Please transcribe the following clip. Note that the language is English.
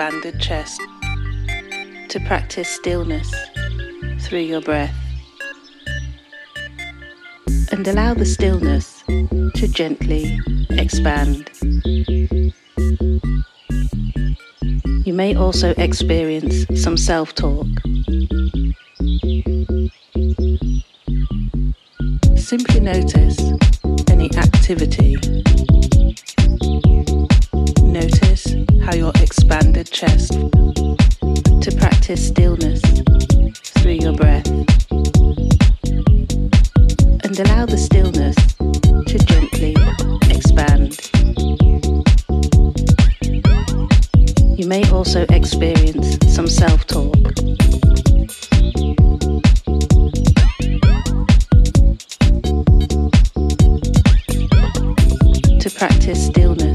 Expanded chest to practice stillness through your breath. And allow the stillness to gently expand. You may also experience some self talk. Simply notice any activity how your expanded chest to practice stillness through your breath and allow the stillness to gently expand. You may also experience some self talk. To practice stillness